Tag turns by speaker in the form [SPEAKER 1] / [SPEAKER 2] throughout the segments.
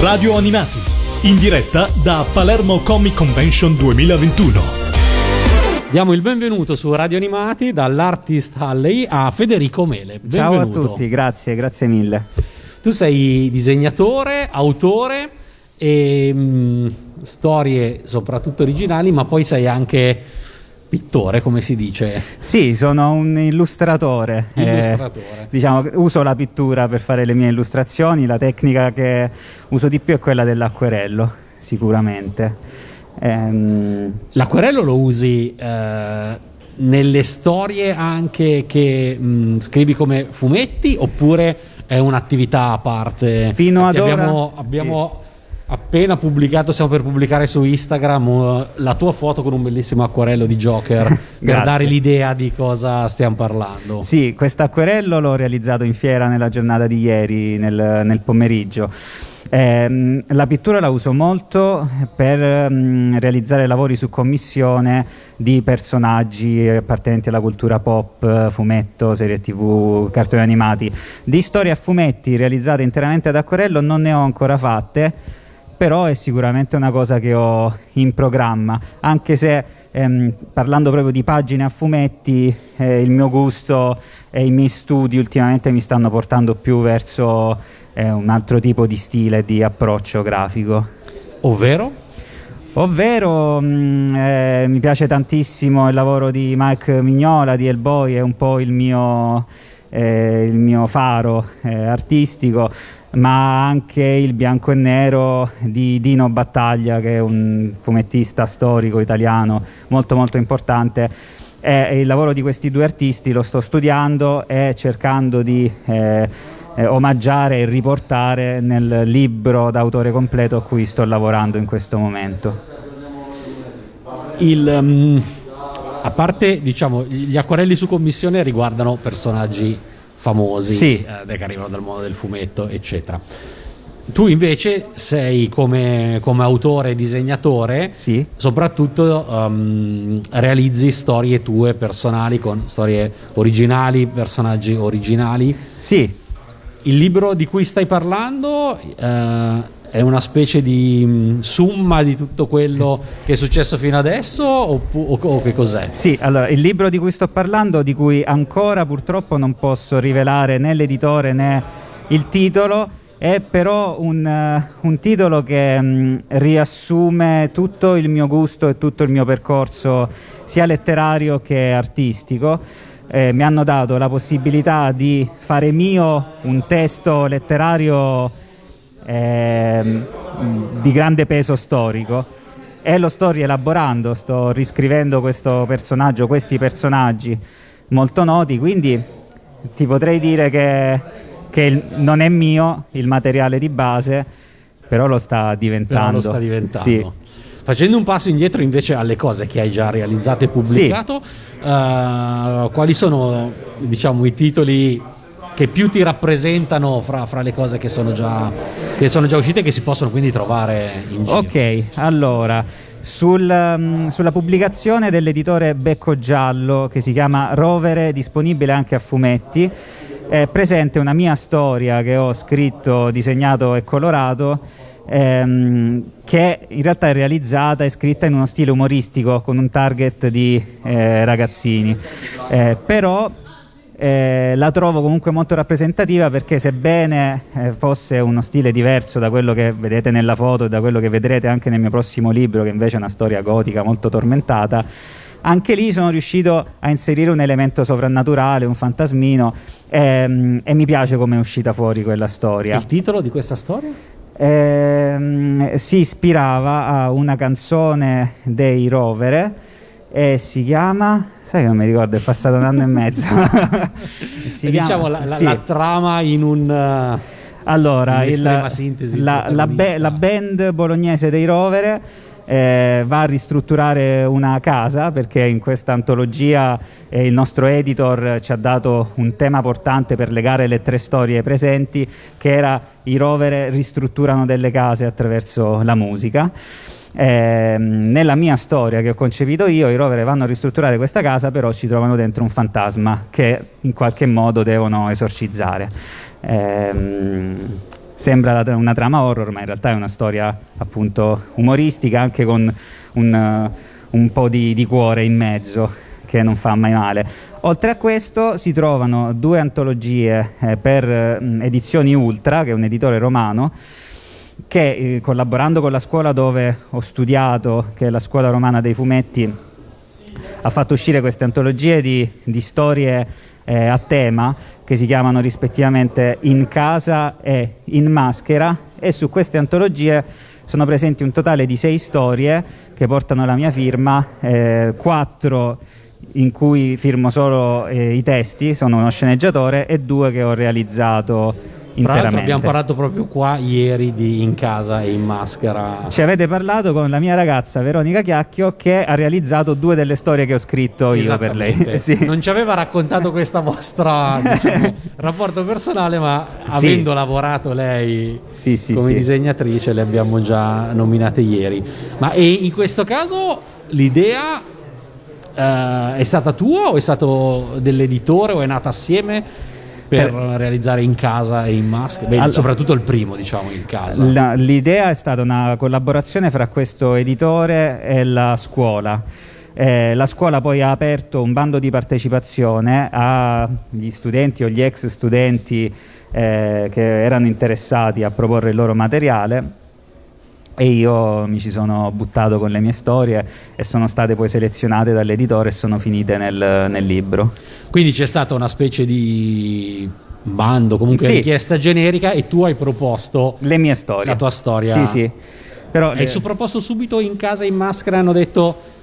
[SPEAKER 1] Radio Animati, in diretta da Palermo Comic Convention 2021.
[SPEAKER 2] Diamo il benvenuto su Radio Animati dall'Artist Alley a Federico Mele.
[SPEAKER 3] Ciao a
[SPEAKER 2] Benvenuto.
[SPEAKER 3] tutti, grazie, grazie mille.
[SPEAKER 2] Tu sei disegnatore, autore e mh, storie soprattutto originali, ma poi sei anche pittore, come si dice.
[SPEAKER 3] Sì, sono un illustratore. eh,
[SPEAKER 2] Illustratore.
[SPEAKER 3] diciamo, che uso la pittura per fare le mie illustrazioni, la tecnica che uso di più è quella dell'acquerello, sicuramente. Ehm,
[SPEAKER 2] L'acquerello lo usi eh, nelle storie anche che mh, scrivi come fumetti oppure è un'attività a parte?
[SPEAKER 3] Fino ad ora,
[SPEAKER 2] abbiamo, abbiamo appena pubblicato, stiamo per pubblicare su Instagram eh, la tua foto con un bellissimo acquerello di Joker per dare l'idea di cosa stiamo parlando.
[SPEAKER 3] Sì, questo acquerello l'ho realizzato in fiera nella giornata di ieri, nel, nel pomeriggio. Ehm, la pittura la uso molto per mm, realizzare lavori su commissione di personaggi appartenenti alla cultura pop, eh, fumetto, serie tv, cartoni animati. Di storie a fumetti realizzate interamente ad acquerello non ne ho ancora fatte, però è sicuramente una cosa che ho in programma, anche se ehm, parlando proprio di pagine a fumetti, eh, il mio gusto e i miei studi ultimamente mi stanno portando più verso eh, un altro tipo di stile, di approccio grafico.
[SPEAKER 2] Ovvero?
[SPEAKER 3] Ovvero mh, eh, mi piace tantissimo il lavoro di Mike Mignola di Hellboy, è un po' il mio, eh, il mio faro eh, artistico, ma anche il bianco e nero di Dino Battaglia, che è un fumettista storico italiano molto molto importante. E il lavoro di questi due artisti lo sto studiando e cercando di eh, eh, omaggiare e riportare nel libro d'autore completo a cui sto lavorando in questo momento.
[SPEAKER 2] Il, mm, a parte diciamo gli acquarelli su commissione riguardano personaggi famosi
[SPEAKER 3] Sì.
[SPEAKER 2] eh, che arrivano dal mondo del fumetto eccetera tu invece sei come, come autore e disegnatore
[SPEAKER 3] Sì.
[SPEAKER 2] soprattutto um, realizzi storie tue personali con storie originali personaggi originali
[SPEAKER 3] Sì,
[SPEAKER 2] il libro di cui stai parlando eh, è una specie di mm, summa di tutto quello che è successo fino adesso oppu- o, o che cos'è?
[SPEAKER 3] Sì, allora il libro di cui sto parlando, di cui ancora purtroppo non posso rivelare né l'editore né il titolo, è però un, eh, un titolo che mh, riassume tutto il mio gusto e tutto il mio percorso sia letterario che artistico. Eh, mi hanno dato la possibilità di fare mio un testo letterario ehm, di grande peso storico e lo sto rielaborando, sto riscrivendo questo personaggio, questi personaggi molto noti, quindi ti potrei dire che, che non è mio il materiale di base, però lo sta diventando.
[SPEAKER 2] lo sta diventando.
[SPEAKER 3] Sì.
[SPEAKER 2] Facendo un passo indietro invece alle cose che hai già realizzato e pubblicato, eh, quali sono diciamo, i titoli che più ti rappresentano fra, fra le cose che sono, già, che sono già uscite e che si possono quindi trovare in giro?
[SPEAKER 3] Ok, allora, sul, mm, sulla pubblicazione dell'editore Becco Giallo, che si chiama Rovere, disponibile anche a fumetti, è presente una mia storia che ho scritto, disegnato e colorato, ehm, che in realtà è realizzata e scritta in uno stile umoristico con un target di eh, ragazzini. Eh, però eh, la trovo comunque molto rappresentativa perché sebbene eh, fosse uno stile diverso da quello che vedete nella foto e da quello che vedrete anche nel mio prossimo libro, che invece è una storia gotica molto tormentata, anche lì sono riuscito a inserire un elemento sovrannaturale, un fantasmino ehm, e mi piace come è uscita fuori quella storia.
[SPEAKER 2] Il titolo di questa storia?
[SPEAKER 3] Ehm, si ispirava a una canzone dei Rovere e si chiama? Sai che non mi ricordo è passato un anno e mezzo. Si
[SPEAKER 2] E
[SPEAKER 3] chiama-
[SPEAKER 2] diciamo la, la-
[SPEAKER 3] sì.
[SPEAKER 2] la trama in un... eh,
[SPEAKER 3] allora
[SPEAKER 2] in
[SPEAKER 3] il-
[SPEAKER 2] sintesi,
[SPEAKER 3] la, la, be- la band bolognese dei Rovere eh, va a ristrutturare una casa perché in questa antologia eh, il nostro editor ci ha dato un tema portante per legare le tre storie presenti che era i Rovere ristrutturano delle case attraverso la musica Ehm, nella mia storia che ho concepito io, i rovere vanno a ristrutturare questa casa, però ci trovano dentro un fantasma che in qualche modo devono esorcizzare. Ehm, sembra una trama horror, ma in realtà è una storia appunto umoristica, anche con un, un po' di, di cuore in mezzo, che non fa mai male. Oltre a questo si trovano due antologie eh, per mh, edizioni Ultra, che è un editore romano, che eh, collaborando con la scuola dove ho studiato, che è la scuola romana dei fumetti, ha fatto uscire queste antologie di, di storie eh, a tema che si chiamano rispettivamente In casa e In maschera e su queste antologie sono presenti un totale di sei storie che portano la mia firma, eh, quattro in cui firmo solo eh, i testi, sono uno sceneggiatore e due che ho realizzato
[SPEAKER 2] tra l'altro abbiamo parlato proprio qua ieri di in casa e in maschera.
[SPEAKER 3] Ci avete parlato con la mia ragazza Veronica Chiacchio che ha realizzato due delle storie che ho scritto io per lei.
[SPEAKER 2] sì. Non ci aveva raccontato questo vostro diciamo, rapporto personale, ma sì. avendo lavorato lei sì, come disegnatrice le abbiamo già nominate ieri. Ma in questo caso l'idea uh, è stata tua o è stato dell'editore o è nata assieme? Per eh, realizzare in casa e in maschera, Beh, allora, soprattutto il primo, diciamo, in casa.
[SPEAKER 3] La, l'idea è stata una collaborazione fra questo editore e la scuola. Eh, la scuola poi ha aperto un bando di partecipazione agli studenti o gli ex studenti eh, che erano interessati a proporre il loro materiale e io mi ci sono buttato con le mie storie e sono state poi selezionate dall'editore e sono finite nel, nel libro.
[SPEAKER 2] Quindi c'è stata una specie di bando, comunque sì. richiesta generica e tu hai proposto
[SPEAKER 3] le mie storie.
[SPEAKER 2] La tua storia.
[SPEAKER 3] Sì, sì.
[SPEAKER 2] Però hai le... proposto subito in casa in maschera hanno detto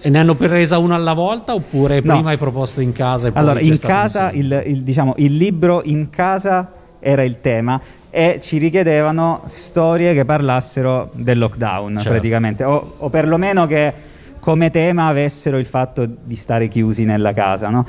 [SPEAKER 2] e ne hanno presa una alla volta oppure no. prima hai proposto in casa e poi
[SPEAKER 3] Allora, in casa il, il, diciamo, il libro in casa era il tema e ci richiedevano storie che parlassero del lockdown certo. praticamente o, o, perlomeno che come tema avessero il fatto di stare chiusi nella casa no?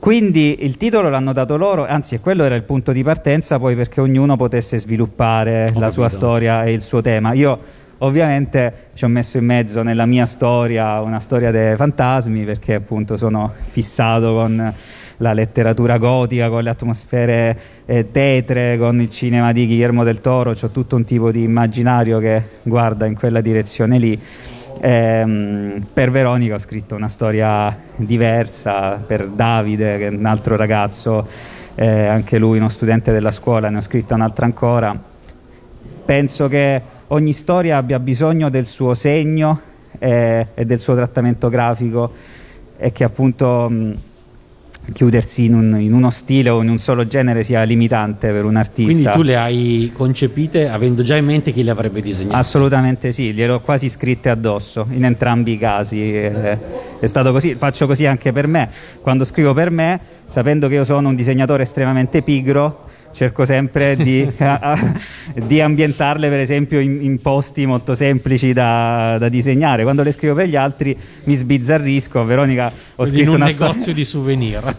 [SPEAKER 3] quindi il titolo l'hanno dato loro anzi quello era il punto di partenza poi perché ognuno potesse sviluppare Ho la capito. sua storia e il suo tema io ovviamente ci ho messo in mezzo nella mia storia una storia dei fantasmi perché appunto sono fissato con la letteratura gotica, con le atmosfere eh, tetre, con il cinema di Guillermo del Toro, c'ho tutto un tipo di immaginario che guarda in quella direzione lì. Eh, per Veronica ho scritto una storia diversa, per Davide, che è un altro ragazzo, eh, anche lui uno studente della scuola, ne ho scritta un'altra ancora. Penso che ogni storia abbia bisogno del suo segno eh, e del suo trattamento grafico e che appunto mh, chiudersi in, un, in, uno stile o in un solo genere sia limitante per un artista.
[SPEAKER 2] Quindi tu le hai concepite avendo già in mente chi le avrebbe disegnate?
[SPEAKER 3] Assolutamente sì, gliele ho quasi scritte addosso, in entrambi i casi. È, è stato così, faccio così anche per me. Quando scrivo per me, sapendo che io sono un disegnatore estremamente pigro, cerco sempre di, di, ambientarle per esempio in, in posti molto semplici da, da, disegnare. Quando le scrivo per gli altri mi sbizzarrisco. A Veronica
[SPEAKER 2] ho
[SPEAKER 3] scritto
[SPEAKER 2] in un
[SPEAKER 3] una
[SPEAKER 2] negozio
[SPEAKER 3] storia...
[SPEAKER 2] di souvenir.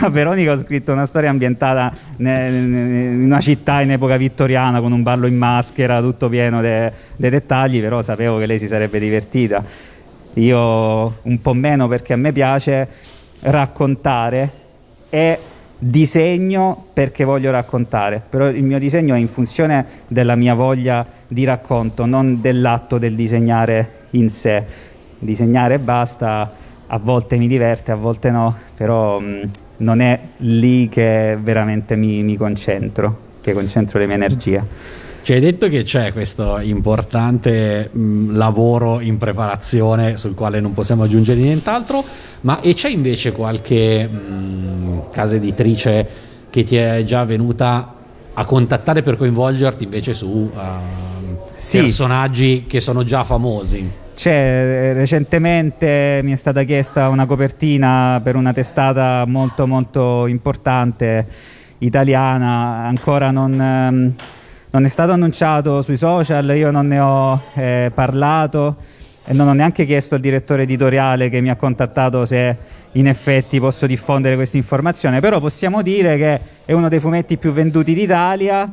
[SPEAKER 3] A Veronica ho scritto una storia ambientata in una città in epoca vittoriana con un ballo in maschera tutto pieno dei de dettagli però sapevo che lei si sarebbe divertita. Io un po' meno perché a me piace raccontare e disegno perché voglio raccontare, però il mio disegno è in funzione della mia voglia di racconto, non dell'atto del disegnare in sé. Disegnare e basta, a volte mi diverte, a volte no, però mh, non è lì che veramente mi, mi concentro, che concentro le mie energie.
[SPEAKER 2] Ci hai detto che c'è questo importante mh, lavoro in preparazione sul quale non possiamo aggiungere nient'altro, ma e c'è invece qualche mh, casa editrice che ti è già venuta a contattare per coinvolgerti invece su uh, sì. personaggi che sono già famosi?
[SPEAKER 3] C'è, recentemente mi è stata chiesta una copertina per una testata molto molto importante italiana, ancora non... Non è stato annunciato sui social, io non ne ho eh, parlato e non ho neanche chiesto al direttore editoriale che mi ha contattato se in effetti posso diffondere questa informazione, però possiamo dire che è uno dei fumetti più venduti d'Italia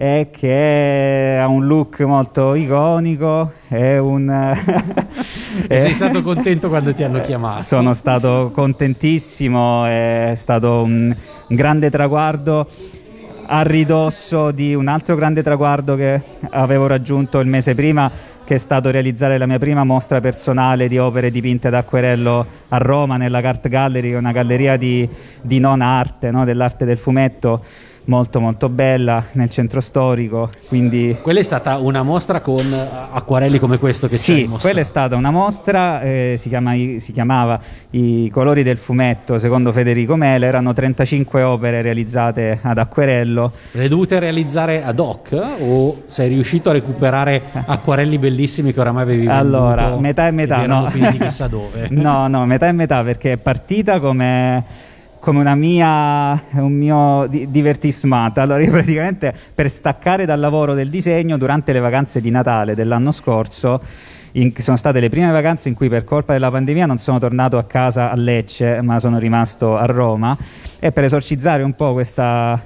[SPEAKER 3] e che ha un look molto iconico è un
[SPEAKER 2] e sei stato contento quando ti hanno chiamato?
[SPEAKER 3] Sono stato contentissimo è stato un grande traguardo a ridosso di un altro grande traguardo che avevo raggiunto il mese prima, che è stato realizzare la mia prima mostra personale di opere dipinte ad acquerello a Roma, nella Cart Gallery, una galleria di, di non arte, no? dell'arte del fumetto molto molto bella nel centro storico. Quindi...
[SPEAKER 2] Quella è stata una mostra con acquarelli come questo che
[SPEAKER 3] sì, quella è stata una mostra, eh, si, chiama, si, chiamava I colori del fumetto, secondo Federico Mele, erano 35 opere realizzate ad acquerello.
[SPEAKER 2] Le dovute realizzare ad hoc o sei riuscito a recuperare acquarelli bellissimi che oramai avevi venduto?
[SPEAKER 3] Allora, metà e metà, no.
[SPEAKER 2] finiti chissà dove.
[SPEAKER 3] no, no, metà e metà perché è partita come come una mia, un mio di, divertismata. Allora, io praticamente per staccare dal lavoro del disegno durante le vacanze di Natale dell'anno scorso, in, sono state le prime vacanze in cui per colpa della pandemia non sono tornato a casa a Lecce, ma sono rimasto a Roma. E per esorcizzare un po' eh, questa,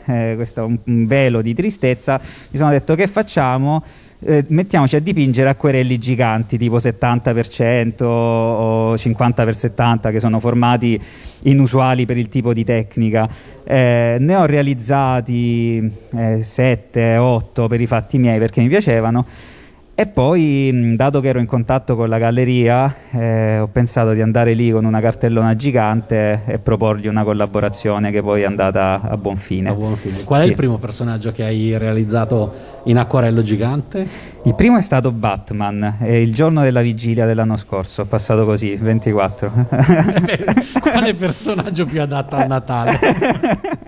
[SPEAKER 3] un, un velo di tristezza, mi sono detto che facciamo? Eh, mettiamoci a dipingere acquerelli giganti tipo 70% o 50x70 che sono formati inusuali per il tipo di tecnica. Eh, ne ho realizzati eh, 7-8 per i fatti miei perché mi piacevano e poi, dato che ero in contatto con la galleria, eh, ho pensato di andare lì con una cartellona gigante e proporgli una collaborazione che poi è andata a buon fine.
[SPEAKER 2] A buon fine. Qual sì. è il primo personaggio che hai realizzato in acquarello gigante?
[SPEAKER 3] Il primo è stato Batman, è il giorno della vigilia dell'anno scorso, ho passato così, 24.
[SPEAKER 2] Quale personaggio più adatto al Natale?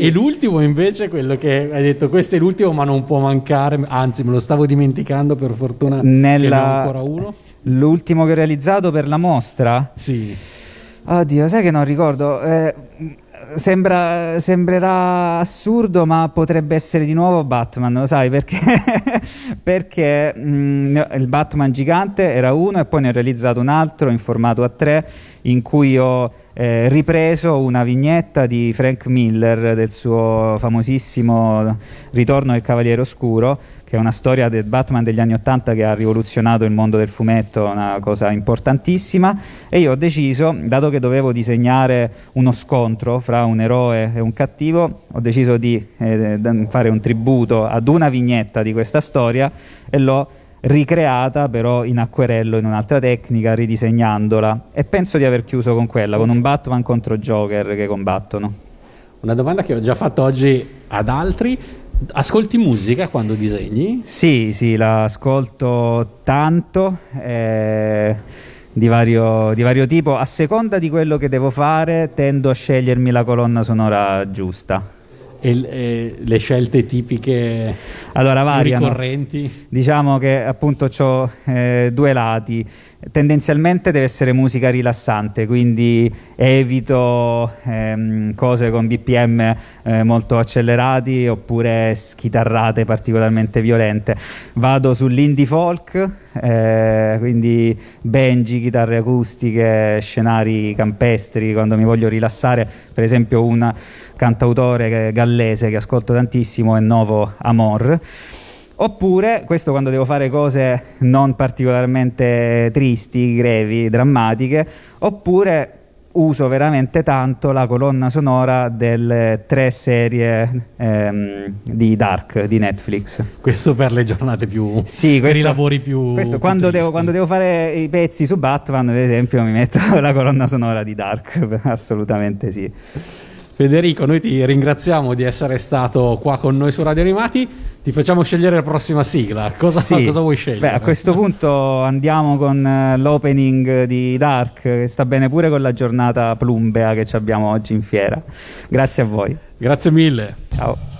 [SPEAKER 2] Sì. E l'ultimo invece, quello che hai detto, questo è l'ultimo ma non può mancare, anzi me lo stavo dimenticando per fortuna Nella... ancora uno.
[SPEAKER 3] L'ultimo che ho realizzato per la mostra?
[SPEAKER 2] Sì.
[SPEAKER 3] Oddio, sai che non ricordo. Eh, sembra, sembrerà assurdo, ma potrebbe essere di nuovo Batman, lo sai perché? perché mh, mm, il Batman gigante era uno e poi ne ho realizzato un altro in formato A3 in cui ho eh, ripreso una vignetta di Frank Miller del suo famosissimo Ritorno del Cavaliere Oscuro, che è una storia del Batman degli anni Ottanta che ha rivoluzionato il mondo del fumetto, una cosa importantissima, e io ho deciso, dato che dovevo disegnare uno scontro fra un eroe e un cattivo, ho deciso di eh, fare un tributo ad una vignetta di questa storia e l'ho ricreata però in acquerello in un'altra tecnica, ridisegnandola e penso di aver chiuso con quella, con un Batman contro Joker che combattono.
[SPEAKER 2] Una domanda che ho già fatto oggi ad altri, ascolti musica quando disegni?
[SPEAKER 3] Sì, sì, la ascolto tanto. Eh, di vario, di vario tipo, a seconda di quello che devo fare tendo a scegliermi la colonna sonora giusta.
[SPEAKER 2] E, le scelte tipiche
[SPEAKER 3] allora, variano.
[SPEAKER 2] ricorrenti?
[SPEAKER 3] Diciamo che appunto ho eh, due lati. Tendenzialmente deve essere musica rilassante, quindi evito ehm, cose con BPM eh, molto accelerati oppure schitarrate particolarmente violente. Vado sull'indie folk, eh, quindi banji, chitarre acustiche, scenari campestri, quando mi voglio rilassare, per esempio un cantautore gallese che ascolto tantissimo è Novo Amor. Oppure, questo quando devo fare cose non particolarmente tristi, grevi, drammatiche, oppure uso veramente tanto la colonna sonora delle tre serie ehm, di Dark di Netflix.
[SPEAKER 2] Questo per le giornate più sì, questo, per i lavori più,
[SPEAKER 3] questo,
[SPEAKER 2] più
[SPEAKER 3] quando, devo, quando, devo, fare i pezzi su Batman, per esempio, mi metto la colonna sonora di Dark, assolutamente sì.
[SPEAKER 2] Federico, noi ti ringraziamo di essere stato qua con noi su Radio Animati. Ti facciamo scegliere la prossima sigla. Cosa, sì. cosa vuoi scegliere?
[SPEAKER 3] Beh, a questo punto andiamo con eh, l'opening di Dark, che sta bene pure con la giornata plumbea che abbiamo oggi in fiera. Grazie a voi.
[SPEAKER 2] Grazie mille.
[SPEAKER 3] Ciao.